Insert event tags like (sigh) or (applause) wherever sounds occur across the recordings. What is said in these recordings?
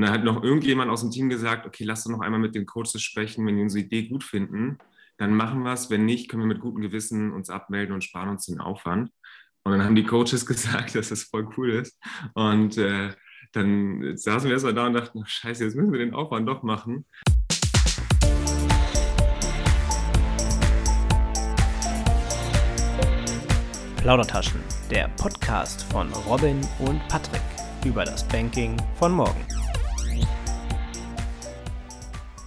Und dann hat noch irgendjemand aus dem Team gesagt, okay, lass doch noch einmal mit den Coaches sprechen, wenn die unsere Idee gut finden, dann machen wir es. Wenn nicht, können wir mit gutem Gewissen uns abmelden und sparen uns den Aufwand. Und dann haben die Coaches (laughs) gesagt, dass das voll cool ist. Und äh, dann saßen wir erstmal da und dachten, scheiße, jetzt müssen wir den Aufwand doch machen. Plaudertaschen, der Podcast von Robin und Patrick über das Banking von morgen.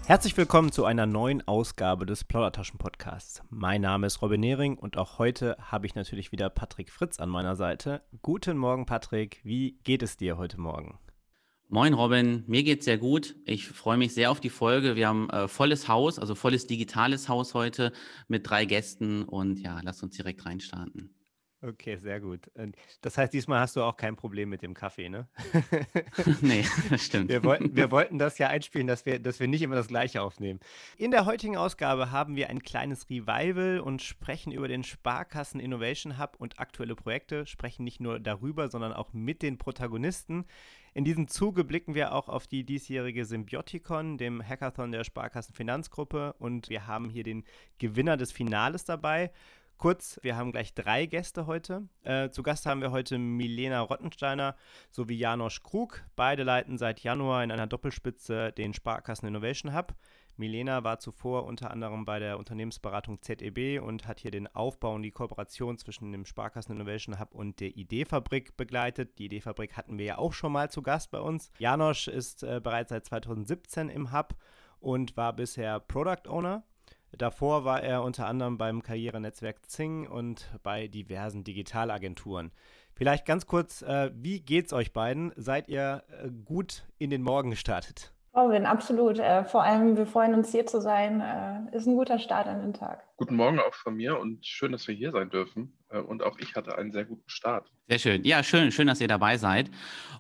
Herzlich willkommen zu einer neuen Ausgabe des Plaudertaschen-Podcasts. Mein Name ist Robin Nehring und auch heute habe ich natürlich wieder Patrick Fritz an meiner Seite. Guten Morgen, Patrick. Wie geht es dir heute Morgen? Moin Robin, mir geht's sehr gut. Ich freue mich sehr auf die Folge. Wir haben äh, volles Haus, also volles digitales Haus heute mit drei Gästen und ja, lass uns direkt reinstarten. Okay, sehr gut. Das heißt, diesmal hast du auch kein Problem mit dem Kaffee, ne? (laughs) nee, (laughs) das stimmt. Wir wollten, wir (laughs) wollten das ja einspielen, dass wir, dass wir nicht immer das Gleiche aufnehmen. In der heutigen Ausgabe haben wir ein kleines Revival und sprechen über den Sparkassen Innovation Hub und aktuelle Projekte, sprechen nicht nur darüber, sondern auch mit den Protagonisten. In diesem Zuge blicken wir auch auf die diesjährige Symbioticon, dem Hackathon der Sparkassen Finanzgruppe und wir haben hier den Gewinner des Finales dabei. Kurz, wir haben gleich drei Gäste heute. Äh, zu Gast haben wir heute Milena Rottensteiner sowie Janosch Krug. Beide leiten seit Januar in einer Doppelspitze den Sparkassen Innovation Hub. Milena war zuvor unter anderem bei der Unternehmensberatung ZEB und hat hier den Aufbau und die Kooperation zwischen dem Sparkassen Innovation Hub und der Ideefabrik begleitet. Die Ideefabrik hatten wir ja auch schon mal zu Gast bei uns. Janosch ist äh, bereits seit 2017 im Hub und war bisher Product Owner Davor war er unter anderem beim Karrierenetzwerk Zing und bei diversen Digitalagenturen. Vielleicht ganz kurz, äh, wie geht's euch beiden? Seid ihr äh, gut in den Morgen gestartet? Robin, absolut. Äh, vor allem, wir freuen uns hier zu sein. Äh, ist ein guter Start an den Tag. Guten Morgen auch von mir und schön, dass wir hier sein dürfen. Äh, und auch ich hatte einen sehr guten Start. Sehr schön. Ja, schön, schön, dass ihr dabei seid.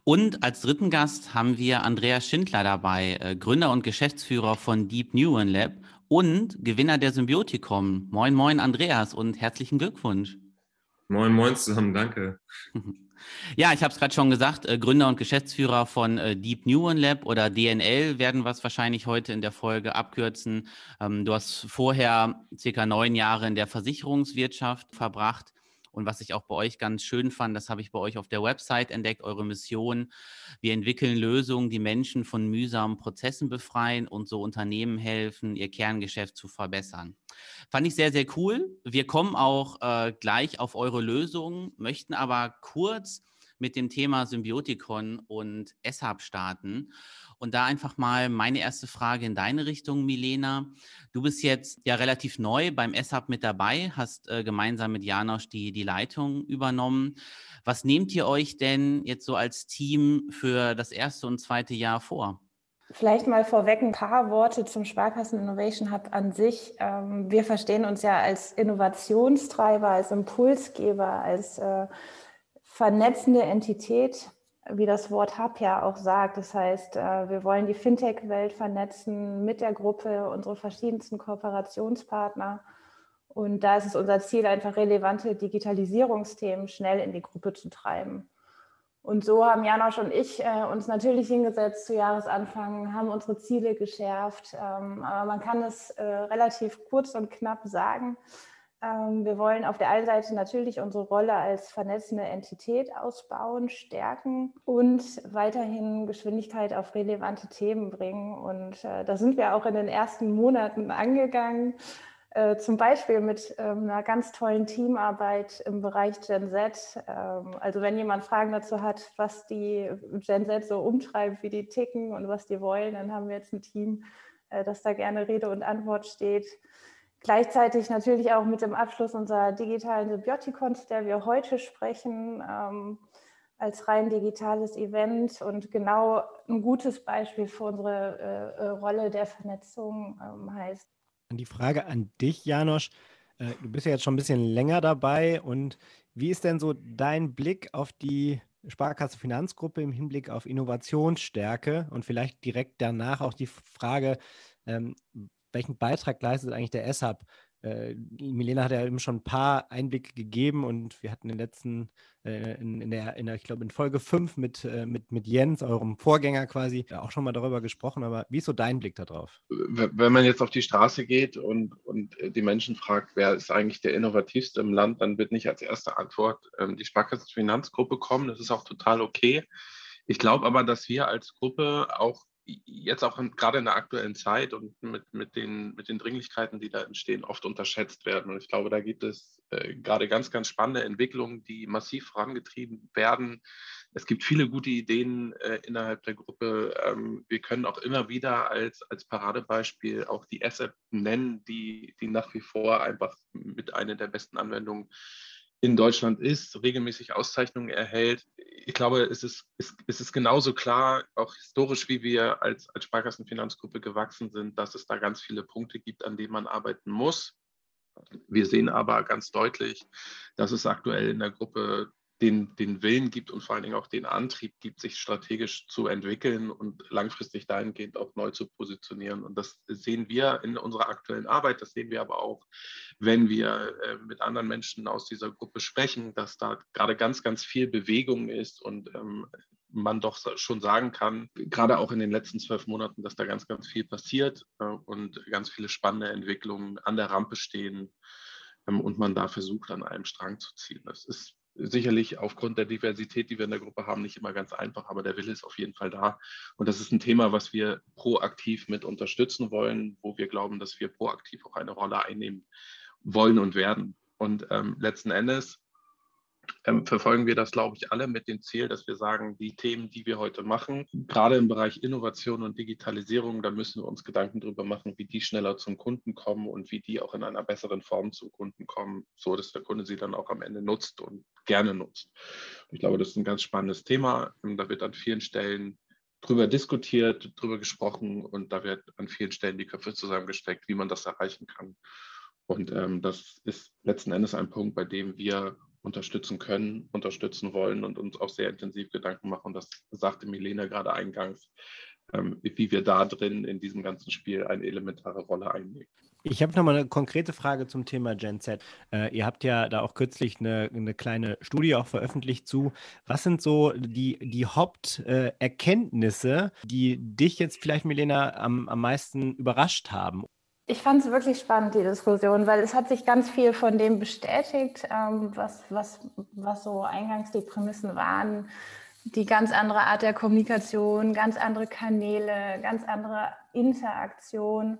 Und als dritten Gast haben wir Andreas Schindler dabei, äh, Gründer und Geschäftsführer von Deep Neurone Lab und Gewinner der Symbiotikum. Moin, moin, Andreas und herzlichen Glückwunsch. Moin, moin zusammen, danke. (laughs) Ja, ich habe es gerade schon gesagt, äh, Gründer und Geschäftsführer von äh, Deep Neuron Lab oder DNL werden wir es wahrscheinlich heute in der Folge abkürzen. Ähm, du hast vorher circa neun Jahre in der Versicherungswirtschaft verbracht und was ich auch bei euch ganz schön fand, das habe ich bei euch auf der Website entdeckt, eure Mission. Wir entwickeln Lösungen, die Menschen von mühsamen Prozessen befreien und so Unternehmen helfen, ihr Kerngeschäft zu verbessern. Fand ich sehr, sehr cool. Wir kommen auch äh, gleich auf eure Lösungen, möchten aber kurz mit dem Thema Symbiotikon und SHAB starten. Und da einfach mal meine erste Frage in deine Richtung, Milena. Du bist jetzt ja relativ neu beim SHAB mit dabei, hast äh, gemeinsam mit Janosch die, die Leitung übernommen. Was nehmt ihr euch denn jetzt so als Team für das erste und zweite Jahr vor? Vielleicht mal vorweg ein paar Worte zum Sparkassen Innovation Hub an sich. Ähm, wir verstehen uns ja als Innovationstreiber, als Impulsgeber, als äh, vernetzende Entität wie das Wort Hub ja auch sagt. Das heißt, äh, wir wollen die Fintech-Welt vernetzen mit der Gruppe, unsere verschiedensten Kooperationspartner. Und da ist es unser Ziel, einfach relevante Digitalisierungsthemen schnell in die Gruppe zu treiben. Und so haben Janosch und ich äh, uns natürlich hingesetzt zu Jahresanfang, haben unsere Ziele geschärft. Ähm, aber man kann es äh, relativ kurz und knapp sagen. Ähm, wir wollen auf der einen Seite natürlich unsere Rolle als vernetzende Entität ausbauen, stärken und weiterhin Geschwindigkeit auf relevante Themen bringen. Und äh, da sind wir auch in den ersten Monaten angegangen. Äh, zum Beispiel mit ähm, einer ganz tollen Teamarbeit im Bereich Gen Z. Ähm, also wenn jemand Fragen dazu hat, was die Gen Z so umtreibt, wie die ticken und was die wollen, dann haben wir jetzt ein Team, äh, das da gerne Rede und Antwort steht. Gleichzeitig natürlich auch mit dem Abschluss unserer digitalen Symbiotikons, der wir heute sprechen, ähm, als rein digitales Event und genau ein gutes Beispiel für unsere äh, äh Rolle der Vernetzung ähm, heißt. Die Frage an dich, Janosch. Äh, du bist ja jetzt schon ein bisschen länger dabei und wie ist denn so dein Blick auf die Sparkasse Finanzgruppe im Hinblick auf Innovationsstärke und vielleicht direkt danach auch die Frage, ähm, welchen Beitrag leistet eigentlich der SHAB äh, Milena hat ja eben schon ein paar Einblicke gegeben und wir hatten in den letzten, äh, in, in, der, in der, ich glaube, in Folge 5 mit, äh, mit, mit Jens, eurem Vorgänger quasi, auch schon mal darüber gesprochen. Aber wie ist so dein Blick darauf? Wenn man jetzt auf die Straße geht und, und die Menschen fragt, wer ist eigentlich der innovativste im Land, dann wird nicht als erste Antwort ähm, die Sparkassenfinanzgruppe kommen. Das ist auch total okay. Ich glaube aber, dass wir als Gruppe auch jetzt auch gerade in der aktuellen Zeit und mit, mit, den, mit den Dringlichkeiten, die da entstehen, oft unterschätzt werden. Und ich glaube, da gibt es äh, gerade ganz, ganz spannende Entwicklungen, die massiv vorangetrieben werden. Es gibt viele gute Ideen äh, innerhalb der Gruppe. Ähm, wir können auch immer wieder als, als Paradebeispiel auch die Asset nennen, die, die nach wie vor einfach mit einer der besten Anwendungen in Deutschland ist, regelmäßig Auszeichnungen erhält. Ich glaube, es ist, es ist genauso klar, auch historisch, wie wir als, als Sparkassenfinanzgruppe gewachsen sind, dass es da ganz viele Punkte gibt, an denen man arbeiten muss. Wir sehen aber ganz deutlich, dass es aktuell in der Gruppe den, den Willen gibt und vor allen Dingen auch den Antrieb gibt, sich strategisch zu entwickeln und langfristig dahingehend auch neu zu positionieren. Und das sehen wir in unserer aktuellen Arbeit, das sehen wir aber auch, wenn wir äh, mit anderen Menschen aus dieser Gruppe sprechen, dass da gerade ganz, ganz viel Bewegung ist und ähm, man doch schon sagen kann, gerade auch in den letzten zwölf Monaten, dass da ganz, ganz viel passiert äh, und ganz viele spannende Entwicklungen an der Rampe stehen ähm, und man da versucht, an einem Strang zu ziehen. Das ist sicherlich aufgrund der Diversität, die wir in der Gruppe haben, nicht immer ganz einfach, aber der Wille ist auf jeden Fall da. Und das ist ein Thema, was wir proaktiv mit unterstützen wollen, wo wir glauben, dass wir proaktiv auch eine Rolle einnehmen wollen und werden. Und ähm, letzten Endes ähm, verfolgen wir das, glaube ich, alle mit dem Ziel, dass wir sagen, die Themen, die wir heute machen, gerade im Bereich Innovation und Digitalisierung, da müssen wir uns Gedanken darüber machen, wie die schneller zum Kunden kommen und wie die auch in einer besseren Form zum Kunden kommen, so dass der Kunde sie dann auch am Ende nutzt und gerne nutzt. Ich glaube, das ist ein ganz spannendes Thema. Ähm, da wird an vielen Stellen drüber diskutiert, drüber gesprochen und da wird an vielen Stellen die Köpfe zusammengesteckt, wie man das erreichen kann. Und ähm, das ist letzten Endes ein Punkt, bei dem wir unterstützen können, unterstützen wollen und uns auch sehr intensiv Gedanken machen. Das sagte Milena gerade eingangs, ähm, wie wir da drin in diesem ganzen Spiel eine elementare Rolle einnehmen. Ich habe nochmal eine konkrete Frage zum Thema Gen Z. Äh, ihr habt ja da auch kürzlich eine, eine, kleine Studie auch veröffentlicht zu. Was sind so die, die Haupterkenntnisse, äh, die dich jetzt vielleicht, Milena, am, am meisten überrascht haben? Ich fand es wirklich spannend, die Diskussion, weil es hat sich ganz viel von dem bestätigt, ähm, was, was, was so eingangs die Prämissen waren. Die ganz andere Art der Kommunikation, ganz andere Kanäle, ganz andere Interaktion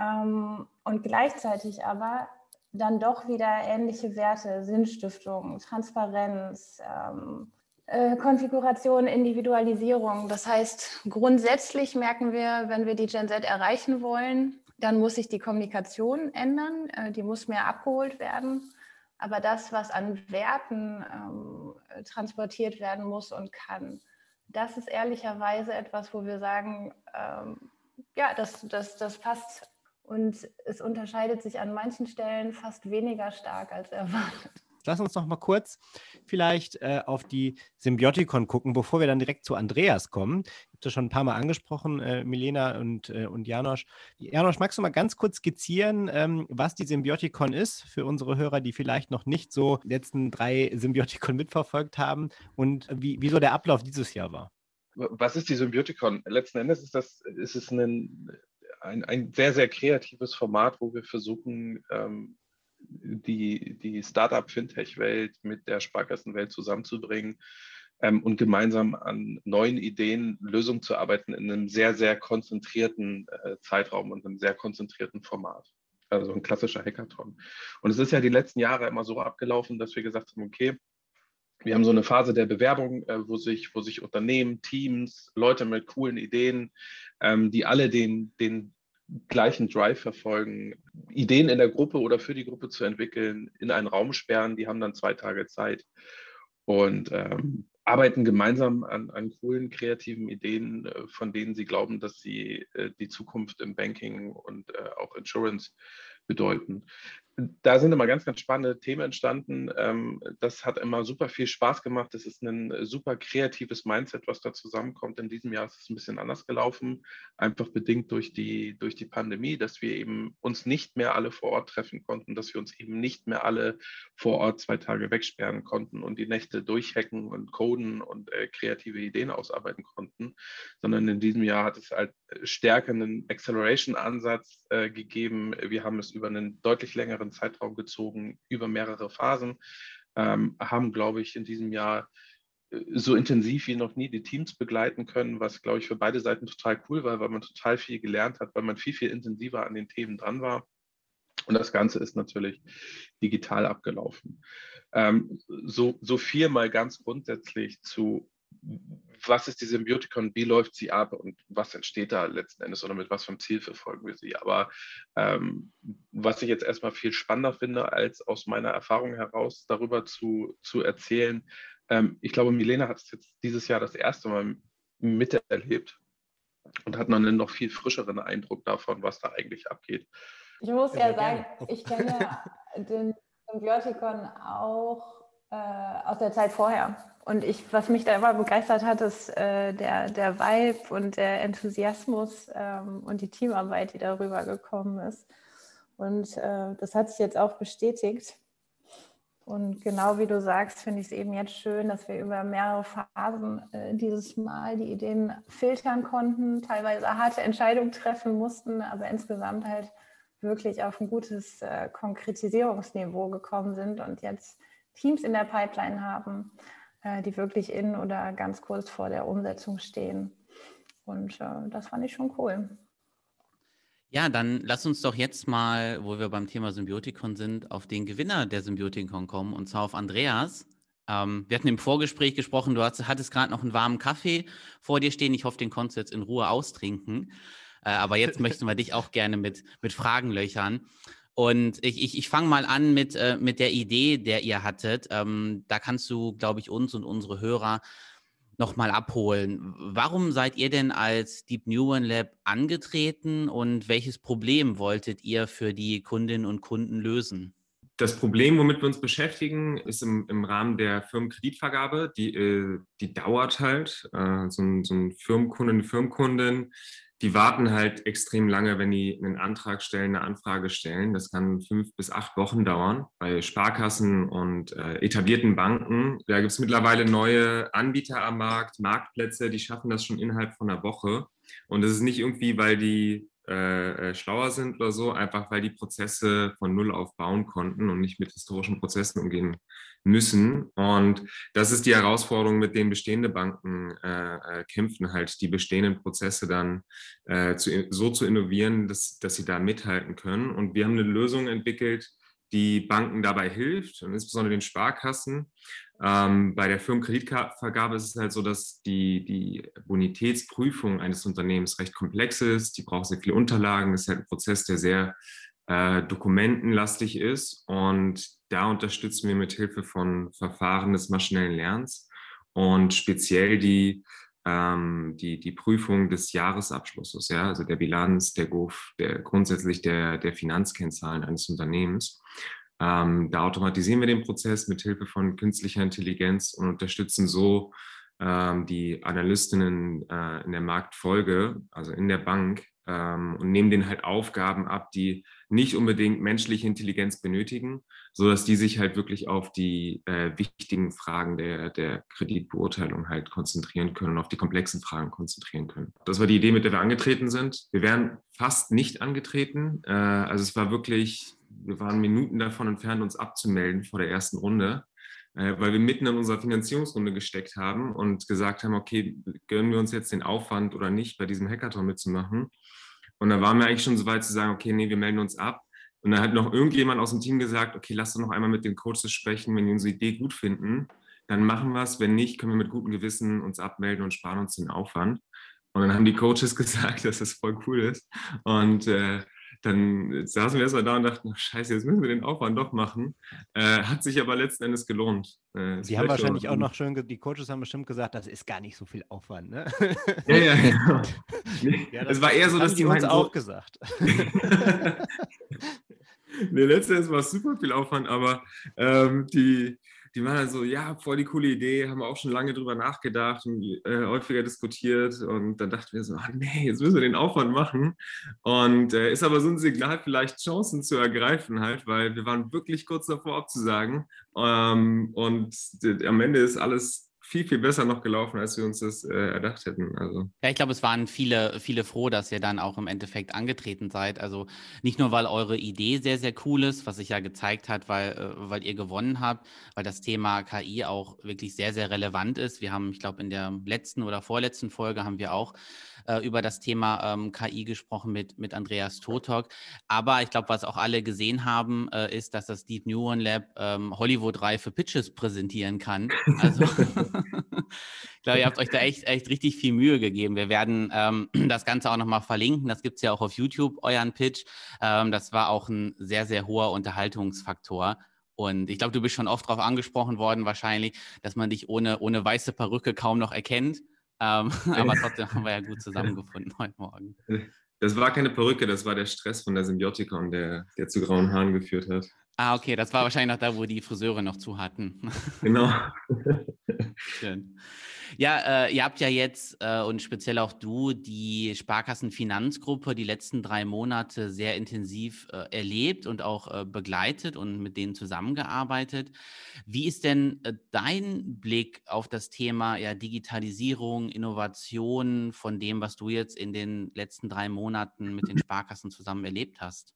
ähm, und gleichzeitig aber dann doch wieder ähnliche Werte, Sinnstiftung, Transparenz, ähm, äh, Konfiguration, Individualisierung. Das heißt, grundsätzlich merken wir, wenn wir die Gen Z erreichen wollen, dann muss sich die Kommunikation ändern, äh, die muss mehr abgeholt werden. Aber das, was an Werten ähm, transportiert werden muss und kann, das ist ehrlicherweise etwas, wo wir sagen, ähm, ja, das, das, das passt und es unterscheidet sich an manchen Stellen fast weniger stark als erwartet. Lass uns noch mal kurz vielleicht äh, auf die Symbiotikon gucken, bevor wir dann direkt zu Andreas kommen. Ich habe das schon ein paar Mal angesprochen, äh, Milena und, äh, und Janosch. Janosch, magst du mal ganz kurz skizzieren, ähm, was die Symbiotikon ist für unsere Hörer, die vielleicht noch nicht so die letzten drei Symbiotikon mitverfolgt haben und wie, wie so der Ablauf dieses Jahr war? Was ist die Symbiotikon? Letzten Endes ist das ist es ein, ein, ein sehr, sehr kreatives Format, wo wir versuchen, ähm, die, die Startup-Fintech-Welt mit der Sparkassenwelt zusammenzubringen ähm, und gemeinsam an neuen Ideen, Lösungen zu arbeiten in einem sehr, sehr konzentrierten äh, Zeitraum und einem sehr konzentrierten Format. Also ein klassischer Hackathon. Und es ist ja die letzten Jahre immer so abgelaufen, dass wir gesagt haben, okay, wir haben so eine Phase der Bewerbung, äh, wo, sich, wo sich Unternehmen, Teams, Leute mit coolen Ideen, ähm, die alle den, den gleichen Drive verfolgen, Ideen in der Gruppe oder für die Gruppe zu entwickeln, in einen Raum sperren. Die haben dann zwei Tage Zeit und ähm, arbeiten gemeinsam an, an, coolen, kreativen Ideen, äh, von denen sie glauben, dass sie äh, die Zukunft im Banking und äh, auch Insurance bedeuten da sind immer ganz, ganz spannende Themen entstanden. Ähm, das hat immer super viel Spaß gemacht. Das ist ein super kreatives Mindset, was da zusammenkommt. In diesem Jahr ist es ein bisschen anders gelaufen, einfach bedingt durch die, durch die Pandemie, dass wir eben uns nicht mehr alle vor Ort treffen konnten, dass wir uns eben nicht mehr alle vor Ort zwei Tage wegsperren konnten und die Nächte durchhacken und coden und äh, kreative Ideen ausarbeiten konnten, sondern in diesem Jahr hat es halt stärker Acceleration-Ansatz äh, gegeben. Wir haben es über einen deutlich längeren Zeitraum gezogen, über mehrere Phasen, ähm, haben, glaube ich, in diesem Jahr äh, so intensiv wie noch nie die Teams begleiten können, was, glaube ich, für beide Seiten total cool war, weil man total viel gelernt hat, weil man viel, viel intensiver an den Themen dran war. Und das Ganze ist natürlich digital abgelaufen. Ähm, so, so viel mal ganz grundsätzlich zu was ist die Symbiotikon, wie läuft sie ab und was entsteht da letzten Endes oder mit was für einem Ziel verfolgen wir sie. Aber ähm, was ich jetzt erstmal viel spannender finde, als aus meiner Erfahrung heraus darüber zu, zu erzählen, ähm, ich glaube, Milena hat es jetzt dieses Jahr das erste Mal miterlebt und hat noch einen noch viel frischeren Eindruck davon, was da eigentlich abgeht. Ich muss ja, ja sagen, ich kenne (laughs) den Symbiotikon auch äh, aus der Zeit vorher. Und ich, was mich da immer begeistert hat, ist äh, der, der Vibe und der Enthusiasmus ähm, und die Teamarbeit, die darüber gekommen ist. Und äh, das hat sich jetzt auch bestätigt. Und genau wie du sagst, finde ich es eben jetzt schön, dass wir über mehrere Phasen äh, dieses Mal die Ideen filtern konnten, teilweise harte Entscheidungen treffen mussten, aber insgesamt halt wirklich auf ein gutes äh, Konkretisierungsniveau gekommen sind und jetzt Teams in der Pipeline haben, äh, die wirklich in oder ganz kurz vor der Umsetzung stehen. Und äh, das fand ich schon cool. Ja, dann lass uns doch jetzt mal, wo wir beim Thema Symbiotikon sind, auf den Gewinner der Symbiotikon kommen, und zwar auf Andreas. Ähm, wir hatten im Vorgespräch gesprochen, du hast, hattest gerade noch einen warmen Kaffee vor dir stehen. Ich hoffe, den konntest du jetzt in Ruhe austrinken. Äh, aber jetzt möchten wir dich auch gerne mit, mit Fragen löchern. Und ich, ich, ich fange mal an mit, äh, mit der Idee, der ihr hattet. Ähm, da kannst du, glaube ich, uns und unsere Hörer nochmal abholen. Warum seid ihr denn als Deep Neuron Lab angetreten und welches Problem wolltet ihr für die Kundinnen und Kunden lösen? Das Problem, womit wir uns beschäftigen, ist im, im Rahmen der Firmenkreditvergabe. Die, äh, die dauert halt. Äh, so, ein, so ein Firmenkunde, eine Firmenkundin die warten halt extrem lange, wenn die einen Antrag stellen, eine Anfrage stellen. Das kann fünf bis acht Wochen dauern. Bei Sparkassen und äh, etablierten Banken, da gibt es mittlerweile neue Anbieter am Markt, Marktplätze, die schaffen das schon innerhalb von einer Woche. Und das ist nicht irgendwie, weil die äh, äh, schlauer sind oder so, einfach weil die Prozesse von Null auf bauen konnten und nicht mit historischen Prozessen umgehen müssen. Und das ist die Herausforderung, mit denen bestehende Banken äh, äh kämpfen, halt die bestehenden Prozesse dann äh, zu, so zu innovieren, dass, dass sie da mithalten können. Und wir haben eine Lösung entwickelt, die Banken dabei hilft und insbesondere den Sparkassen. Ähm, bei der Firmenkreditvergabe ist es halt so, dass die, die Bonitätsprüfung eines Unternehmens recht komplex ist. Die braucht sehr viele Unterlagen. Das ist halt ein Prozess, der sehr äh, dokumentenlastig ist. Und da unterstützen wir mit Hilfe von Verfahren des maschinellen Lernens und speziell die ähm, die, die Prüfung des Jahresabschlusses, ja, also der Bilanz, der GOF, der grundsätzlich der, der Finanzkennzahlen eines Unternehmens. Ähm, da automatisieren wir den Prozess mit Hilfe von künstlicher Intelligenz und unterstützen so ähm, die Analystinnen äh, in der Marktfolge, also in der Bank, ähm, und nehmen denen halt Aufgaben ab, die nicht unbedingt menschliche Intelligenz benötigen, sodass die sich halt wirklich auf die äh, wichtigen Fragen der, der Kreditbeurteilung halt konzentrieren können und auf die komplexen Fragen konzentrieren können. Das war die Idee, mit der wir angetreten sind. Wir wären fast nicht angetreten. Äh, also es war wirklich, wir waren Minuten davon entfernt, uns abzumelden vor der ersten Runde äh, weil wir mitten in unserer Finanzierungsrunde gesteckt haben und gesagt haben, okay, gönnen wir uns jetzt den Aufwand oder nicht, bei diesem Hackathon mitzumachen. Und da waren wir eigentlich schon so weit zu sagen, okay, nee, wir melden uns ab. Und dann hat noch irgendjemand aus dem Team gesagt, okay, lass doch noch einmal mit den Coaches sprechen, wenn die unsere Idee gut finden, dann machen wir es. Wenn nicht, können wir mit gutem Gewissen uns abmelden und sparen uns den Aufwand. Und dann haben die Coaches (laughs) gesagt, dass das voll cool ist. Und äh, dann saßen wir erstmal da und dachten, scheiße, jetzt müssen wir den Aufwand doch machen. Äh, hat sich aber letzten Endes gelohnt. Äh, die haben wahrscheinlich auch noch schön, die Coaches haben bestimmt gesagt, das ist gar nicht so viel Aufwand, ne? Ja, ja, genau. (laughs) ja. es war eher so, dass die, die uns auch gesagt. (laughs) nee, letztes war super viel Aufwand, aber ähm, die, die waren dann so, ja, voll die coole Idee, haben wir auch schon lange drüber nachgedacht und äh, häufiger diskutiert. Und dann dachten wir so, ach nee, jetzt müssen wir den Aufwand machen. Und äh, ist aber so ein Signal, vielleicht Chancen zu ergreifen halt, weil wir waren wirklich kurz davor abzusagen. Ähm, und am Ende ist alles viel, viel besser noch gelaufen, als wir uns das äh, erdacht hätten. Also. Ja, ich glaube, es waren viele, viele froh, dass ihr dann auch im Endeffekt angetreten seid. Also nicht nur, weil eure Idee sehr, sehr cool ist, was sich ja gezeigt hat, weil, äh, weil ihr gewonnen habt, weil das Thema KI auch wirklich sehr, sehr relevant ist. Wir haben, ich glaube, in der letzten oder vorletzten Folge haben wir auch äh, über das Thema ähm, KI gesprochen mit, mit Andreas Totok. Aber ich glaube, was auch alle gesehen haben, äh, ist, dass das Deep Neuron Lab ähm, Hollywood-reife Pitches präsentieren kann. Also (laughs) (laughs) ich glaube, ihr habt euch da echt, echt richtig viel Mühe gegeben. Wir werden ähm, (clears throat) das Ganze auch nochmal verlinken. Das gibt es ja auch auf YouTube, euren Pitch. Ähm, das war auch ein sehr, sehr hoher Unterhaltungsfaktor. Und ich glaube, du bist schon oft darauf angesprochen worden, wahrscheinlich, dass man dich ohne, ohne weiße Perücke kaum noch erkennt. Ähm, (laughs) aber trotzdem haben wir ja gut zusammengefunden heute Morgen. Das war keine Perücke, das war der Stress von der Symbiotikon, der, der zu grauen Haaren geführt hat. Ah, okay, das war wahrscheinlich noch da, wo die Friseure noch zu hatten. (laughs) Genau. Schön. Ja, äh, ihr habt ja jetzt äh, und speziell auch du die Sparkassenfinanzgruppe die letzten drei Monate sehr intensiv äh, erlebt und auch äh, begleitet und mit denen zusammengearbeitet. Wie ist denn äh, dein Blick auf das Thema ja, Digitalisierung, Innovation von dem, was du jetzt in den letzten drei Monaten mit den Sparkassen zusammen erlebt hast?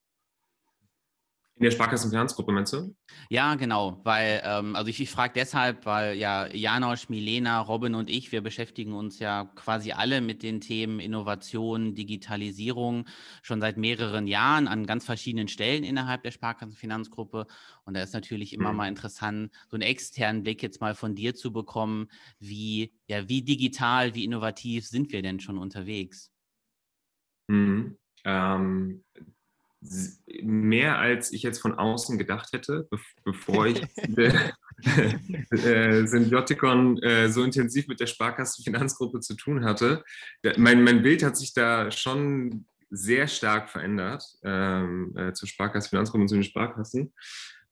In der Sparkassenfinanzgruppe, meinst du? Ja, genau, weil, ähm, also ich, ich frage deshalb, weil ja Janosch, Milena, Robin und ich, wir beschäftigen uns ja quasi alle mit den Themen Innovation, Digitalisierung schon seit mehreren Jahren an ganz verschiedenen Stellen innerhalb der Sparkassenfinanzgruppe. Und da ist natürlich immer mhm. mal interessant, so einen externen Blick jetzt mal von dir zu bekommen, wie, ja, wie digital, wie innovativ sind wir denn schon unterwegs? Mhm. Ähm, mehr als ich jetzt von außen gedacht hätte, bevor ich (laughs) (laughs) äh, Symbiotikon äh, so intensiv mit der Sparkassenfinanzgruppe zu tun hatte. Mein, mein Bild hat sich da schon sehr stark verändert ähm, äh, zur Sparkassenfinanzgruppe und zu den Sparkassen.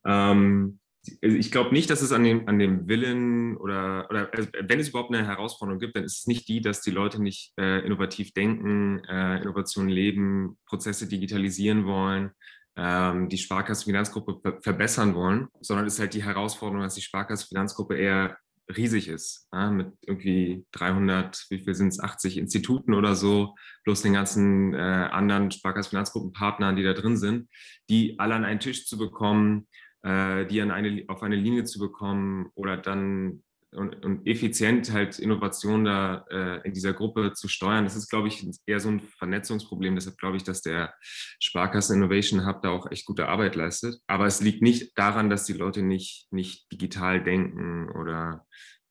Ähm, also ich glaube nicht, dass es an dem, an dem Willen oder, oder also wenn es überhaupt eine Herausforderung gibt, dann ist es nicht die, dass die Leute nicht äh, innovativ denken, äh, Innovation leben, Prozesse digitalisieren wollen, ähm, die Sparkassenfinanzgruppe ver verbessern wollen, sondern es ist halt die Herausforderung, dass die Sparkassenfinanzgruppe eher riesig ist, ja, mit irgendwie 300, wie viel sind es, 80 Instituten oder so, plus den ganzen äh, anderen Sparkassenfinanzgruppenpartnern, die da drin sind, die alle an einen Tisch zu bekommen, äh, die an eine, auf eine Linie zu bekommen oder dann und, und effizient halt Innovation da äh, in dieser Gruppe zu steuern. Das ist, glaube ich, eher so ein Vernetzungsproblem. Deshalb glaube ich, dass der Sparkassen Innovation Hub da auch echt gute Arbeit leistet. Aber es liegt nicht daran, dass die Leute nicht, nicht digital denken oder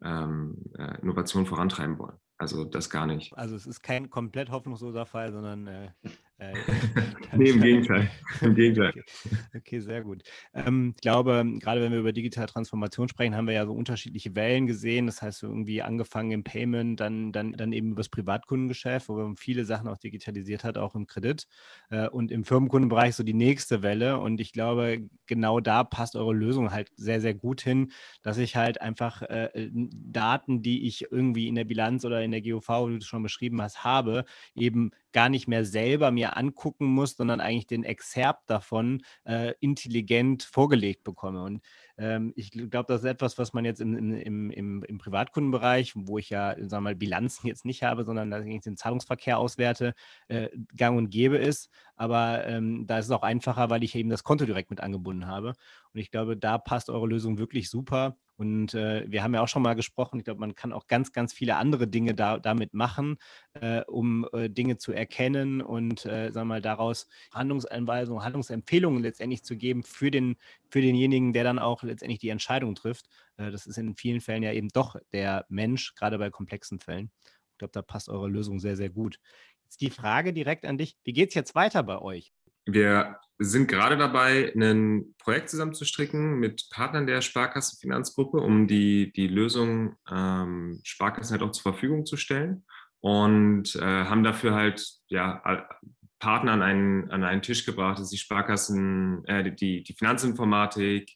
ähm, äh, Innovation vorantreiben wollen. Also das gar nicht. Also es ist kein komplett hoffnungsloser Fall, sondern äh, äh, (laughs) nee, im Gegenteil. Im (laughs) Gegenteil. Okay, okay sehr gut. Ähm, ich glaube, gerade wenn wir über digitale Transformation sprechen, haben wir ja so unterschiedliche Wellen gesehen. Das heißt, irgendwie angefangen im Payment, dann, dann, dann eben über das Privatkundengeschäft, wo man viele Sachen auch digitalisiert hat, auch im Kredit. Äh, und im Firmenkundenbereich so die nächste Welle. Und ich glaube, genau da passt eure Lösung halt sehr, sehr gut hin, dass ich halt einfach äh, Daten, die ich irgendwie in der Bilanz oder in der GOV, wie du schon beschrieben hast, habe, eben gar nicht mehr selber mir angucken muss, sondern eigentlich den Exerpt davon äh, intelligent vorgelegt bekomme. Und ähm, ich glaube, das ist etwas, was man jetzt im, im, im, im Privatkundenbereich, wo ich ja, sagen wir mal, Bilanzen jetzt nicht habe, sondern dass ich den Zahlungsverkehr auswerte, äh, gang und gäbe ist. Aber ähm, da ist es auch einfacher, weil ich eben das Konto direkt mit angebunden habe. Und ich glaube, da passt eure Lösung wirklich super. Und äh, wir haben ja auch schon mal gesprochen, ich glaube, man kann auch ganz, ganz viele andere Dinge da, damit machen, äh, um äh, Dinge zu erkennen und, äh, sagen mal, daraus Handlungsanweisungen, Handlungsempfehlungen letztendlich zu geben für, den, für denjenigen, der dann auch letztendlich die Entscheidung trifft. Äh, das ist in vielen Fällen ja eben doch der Mensch, gerade bei komplexen Fällen. Ich glaube, da passt eure Lösung sehr, sehr gut. Jetzt die Frage direkt an dich, wie geht es jetzt weiter bei euch? Wir sind gerade dabei, ein Projekt zusammenzustricken mit Partnern der Sparkassenfinanzgruppe, um die, die Lösung ähm, Sparkassen halt auch zur Verfügung zu stellen und äh, haben dafür halt ja Partner an einen, an einen Tisch gebracht. Das ist die Sparkassen, äh, die, die Finanzinformatik,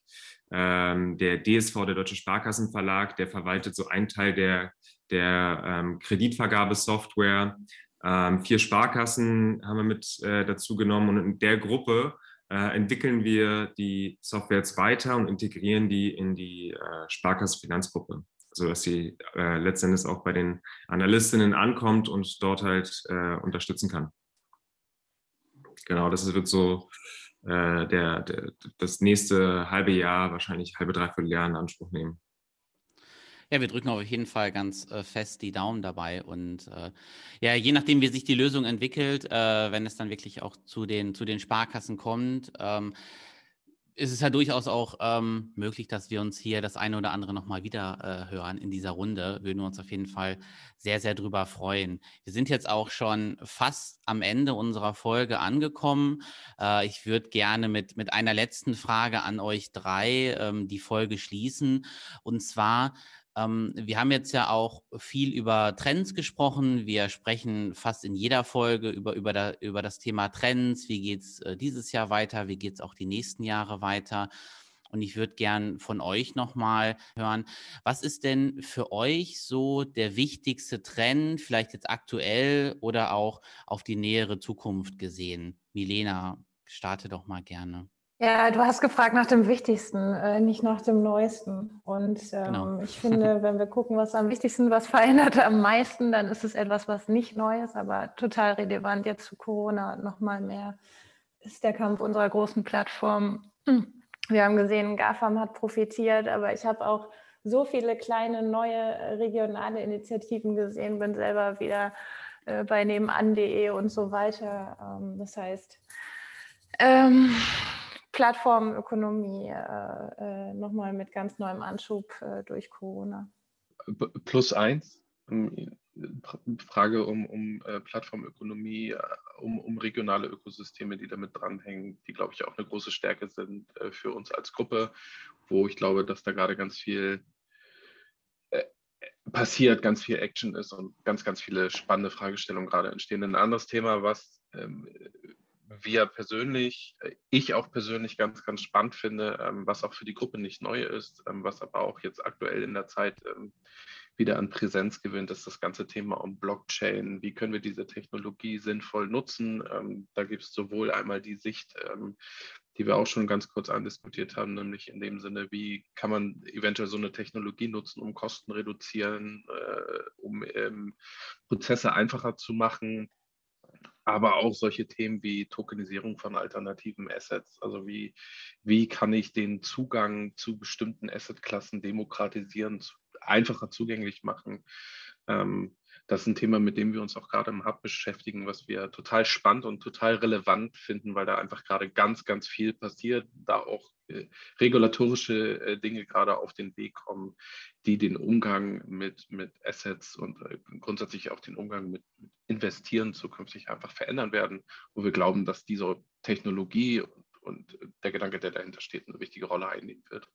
ähm, der DSV, der Deutsche Sparkassenverlag, der verwaltet so einen Teil der, der ähm, Kreditvergabesoftware. Ähm, vier Sparkassen haben wir mit äh, dazu genommen und in der Gruppe äh, entwickeln wir die Software jetzt weiter und integrieren die in die äh, Sparkassenfinanzgruppe, sodass sie äh, letztendlich auch bei den Analystinnen ankommt und dort halt äh, unterstützen kann. Genau, das wird so äh, der, der, das nächste halbe Jahr, wahrscheinlich halbe, dreiviertel Jahr in Anspruch nehmen. Ja, wir drücken auf jeden Fall ganz äh, fest die Daumen dabei. Und äh, ja, je nachdem, wie sich die Lösung entwickelt, äh, wenn es dann wirklich auch zu den, zu den Sparkassen kommt, ähm, ist es ja durchaus auch ähm, möglich, dass wir uns hier das eine oder andere nochmal wieder äh, hören in dieser Runde. Würden wir uns auf jeden Fall sehr, sehr drüber freuen. Wir sind jetzt auch schon fast am Ende unserer Folge angekommen. Äh, ich würde gerne mit, mit einer letzten Frage an euch drei ähm, die Folge schließen. Und zwar, ähm, wir haben jetzt ja auch viel über Trends gesprochen. Wir sprechen fast in jeder Folge über, über, da, über das Thema Trends. Wie geht es äh, dieses Jahr weiter? Wie geht es auch die nächsten Jahre weiter? Und ich würde gern von euch nochmal hören, was ist denn für euch so der wichtigste Trend, vielleicht jetzt aktuell oder auch auf die nähere Zukunft gesehen? Milena, starte doch mal gerne. Ja, du hast gefragt nach dem Wichtigsten, äh, nicht nach dem Neuesten. Und ähm, genau. ich (laughs) finde, wenn wir gucken, was am wichtigsten, was verändert am meisten, dann ist es etwas, was nicht neu ist, aber total relevant jetzt zu Corona nochmal mehr, ist der Kampf unserer großen Plattform. (clears throat) Wir haben gesehen, GAFAM hat profitiert, aber ich habe auch so viele kleine neue regionale Initiativen gesehen, bin selber wieder äh, bei nebenan.de und so weiter. Ähm, das heißt, ähm, Plattformökonomie äh, äh, nochmal mit ganz neuem Anschub äh, durch Corona. Plus eins, Frage um, um äh, Plattformökonomie, äh, um, um regionale Ökosysteme, die damit dranhängen, die, glaube ich, auch eine große Stärke sind äh, für uns als Gruppe, wo ich glaube, dass da gerade ganz viel passiert, ganz viel Action ist und ganz, ganz viele spannende Fragestellungen gerade entstehen. Ein anderes Thema, was ähm, wir persönlich, äh, ich auch persönlich ganz, ganz spannend finde, ähm, was auch für die Gruppe nicht neu ist, ähm, was aber auch jetzt aktuell in der Zeit ähm, wieder an Präsenz gewinnt, ist das ganze Thema um Blockchain. Wie können wir diese Technologie sinnvoll nutzen? Da gibt es sowohl einmal die Sicht, die wir auch schon ganz kurz andiskutiert haben, nämlich in dem Sinne, wie kann man eventuell so eine Technologie nutzen, um Kosten reduzieren, äh, um Prozesse einfacher zu machen, aber auch solche Themen wie Tokenisierung von alternativen Assets. Also wie, wie kann ich den Zugang zu bestimmten Assetklassen demokratisieren, einfacher zugänglich machen. Ähm, das ist ein Thema, mit dem wir uns auch gerade im Hub beschäftigen, was wir total spannend und total relevant finden, weil da einfach gerade ganz, ganz viel passiert, da auch äh, regulatorische äh, Dinge gerade auf den Weg kommen, die den Umgang mit, mit Assets und äh, grundsätzlich auch den Umgang mit, mit Investieren zukünftig einfach verändern werden, wo wir glauben, dass diese Technologie und, und der Gedanke, der dahinter steht, eine wichtige Rolle einnehmen wird.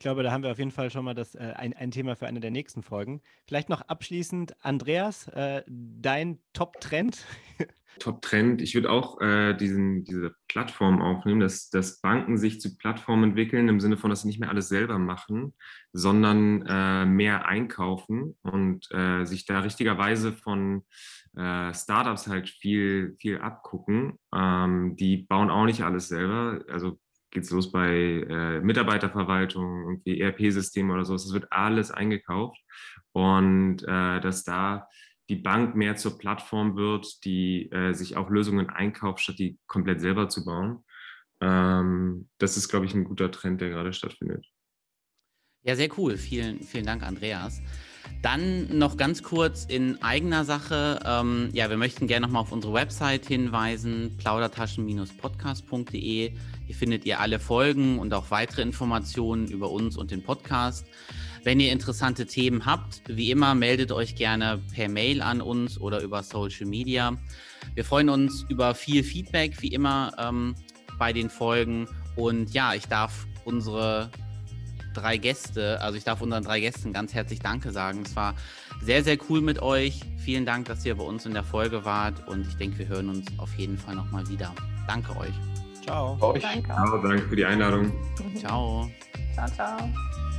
Ich glaube, da haben wir auf jeden Fall schon mal das, äh, ein, ein Thema für eine der nächsten Folgen. Vielleicht noch abschließend, Andreas, äh, dein Top-Trend? (laughs) Top-Trend, ich würde auch äh, diesen, diese Plattform aufnehmen, dass, dass Banken sich zu Plattformen entwickeln, im Sinne von, dass sie nicht mehr alles selber machen, sondern äh, mehr einkaufen und äh, sich da richtigerweise von äh, Startups halt viel, viel abgucken. Ähm, die bauen auch nicht alles selber. Also geht es los bei äh, Mitarbeiterverwaltung, irgendwie ERP-Systeme oder so. Es wird alles eingekauft und äh, dass da die Bank mehr zur Plattform wird, die äh, sich auch Lösungen einkauft, statt die komplett selber zu bauen. Ähm, das ist, glaube ich, ein guter Trend, der gerade stattfindet. Ja, sehr cool. Vielen, vielen Dank, Andreas. Dann noch ganz kurz in eigener Sache. Ähm, ja, wir möchten gerne nochmal auf unsere Website hinweisen, plaudertaschen-podcast.de. Hier findet ihr alle Folgen und auch weitere Informationen über uns und den Podcast. Wenn ihr interessante Themen habt, wie immer, meldet euch gerne per Mail an uns oder über Social Media. Wir freuen uns über viel Feedback, wie immer, ähm, bei den Folgen. Und ja, ich darf unsere drei Gäste. Also ich darf unseren drei Gästen ganz herzlich Danke sagen. Es war sehr, sehr cool mit euch. Vielen Dank, dass ihr bei uns in der Folge wart und ich denke, wir hören uns auf jeden Fall nochmal wieder. Danke euch. Ciao. Euch. Danke. Ciao, danke für die Einladung. Ciao. Ciao, ciao.